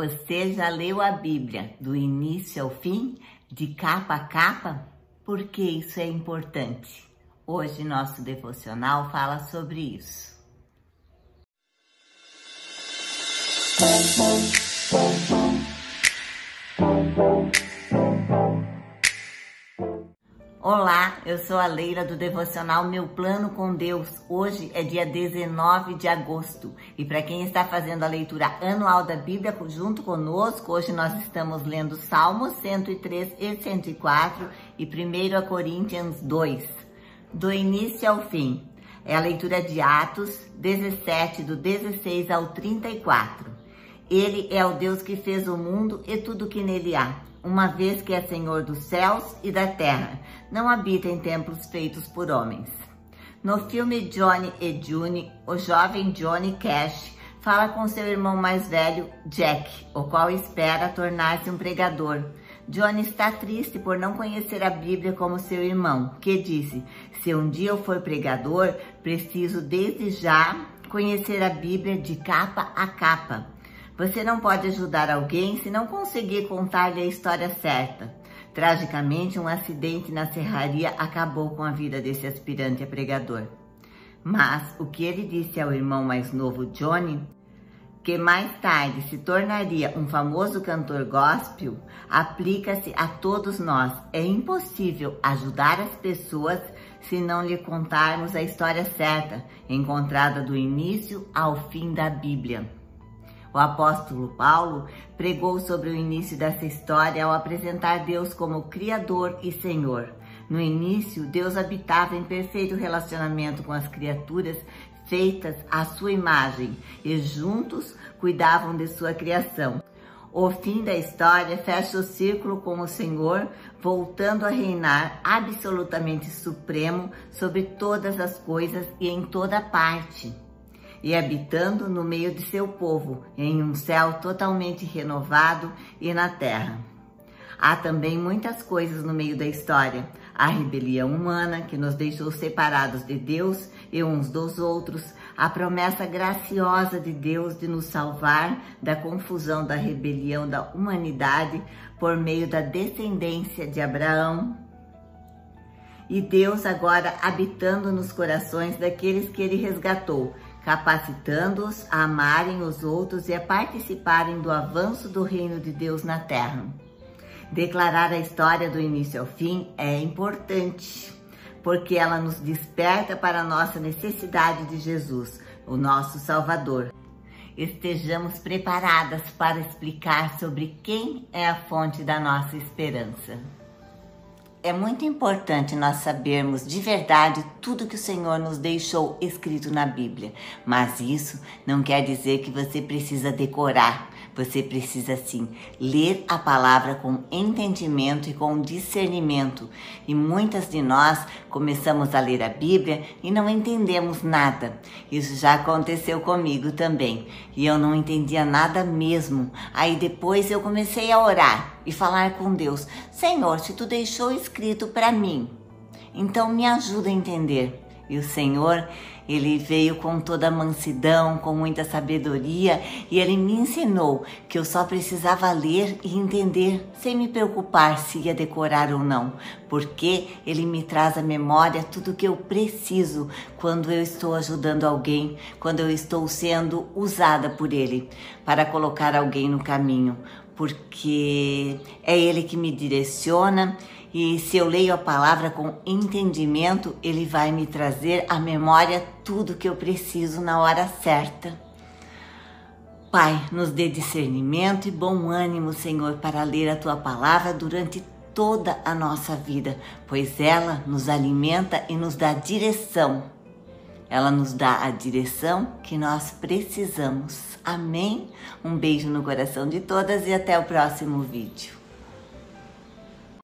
Você já leu a Bíblia do início ao fim, de capa a capa? Por que isso é importante? Hoje nosso devocional fala sobre isso. Eu sou a Leila do devocional Meu Plano com Deus. Hoje é dia 19 de agosto e para quem está fazendo a leitura anual da Bíblia junto conosco, hoje nós estamos lendo Salmos 103 e 104 e 1 Coríntios 2, do início ao fim. É a leitura de Atos 17, do 16 ao 34. Ele é o Deus que fez o mundo e tudo que nele há uma vez que é Senhor dos céus e da terra, não habita em templos feitos por homens. No filme Johnny e June, o jovem Johnny Cash fala com seu irmão mais velho, Jack, o qual espera tornar-se um pregador. Johnny está triste por não conhecer a Bíblia como seu irmão, que disse: Se um dia eu for pregador, preciso desde já conhecer a Bíblia de capa a capa. Você não pode ajudar alguém se não conseguir contar-lhe a história certa. Tragicamente, um acidente na serraria acabou com a vida desse aspirante a pregador. Mas o que ele disse ao irmão mais novo, Johnny, que mais tarde se tornaria um famoso cantor gospel, aplica-se a todos nós. É impossível ajudar as pessoas se não lhe contarmos a história certa, encontrada do início ao fim da Bíblia. O apóstolo Paulo pregou sobre o início dessa história ao apresentar Deus como Criador e Senhor. No início, Deus habitava em perfeito relacionamento com as criaturas feitas à sua imagem e juntos cuidavam de sua criação. O fim da história fecha o círculo com o Senhor, voltando a reinar absolutamente supremo sobre todas as coisas e em toda parte e habitando no meio de seu povo, em um céu totalmente renovado e na terra. Há também muitas coisas no meio da história. A rebelião humana que nos deixou separados de Deus e uns dos outros, a promessa graciosa de Deus de nos salvar da confusão da rebelião da humanidade por meio da descendência de Abraão, e Deus agora habitando nos corações daqueles que ele resgatou, capacitando-os a amarem os outros e a participarem do avanço do reino de Deus na terra. Declarar a história do início ao fim é importante, porque ela nos desperta para a nossa necessidade de Jesus, o nosso Salvador. Estejamos preparadas para explicar sobre quem é a fonte da nossa esperança. É muito importante nós sabermos de verdade tudo que o Senhor nos deixou escrito na Bíblia, mas isso não quer dizer que você precisa decorar. Você precisa sim ler a palavra com entendimento e com discernimento. E muitas de nós começamos a ler a Bíblia e não entendemos nada. Isso já aconteceu comigo também. E eu não entendia nada mesmo. Aí depois eu comecei a orar e falar com Deus: Senhor, se tu deixou escrito para mim, então me ajuda a entender. E o Senhor, ele veio com toda mansidão, com muita sabedoria, e ele me ensinou que eu só precisava ler e entender, sem me preocupar se ia decorar ou não, porque ele me traz à memória tudo que eu preciso quando eu estou ajudando alguém, quando eu estou sendo usada por ele para colocar alguém no caminho, porque é ele que me direciona e se eu leio a palavra com entendimento, ele vai me trazer à memória tudo que eu preciso na hora certa. Pai, nos dê discernimento e bom ânimo, Senhor, para ler a tua palavra durante toda a nossa vida, pois ela nos alimenta e nos dá direção. Ela nos dá a direção que nós precisamos. Amém? Um beijo no coração de todas e até o próximo vídeo.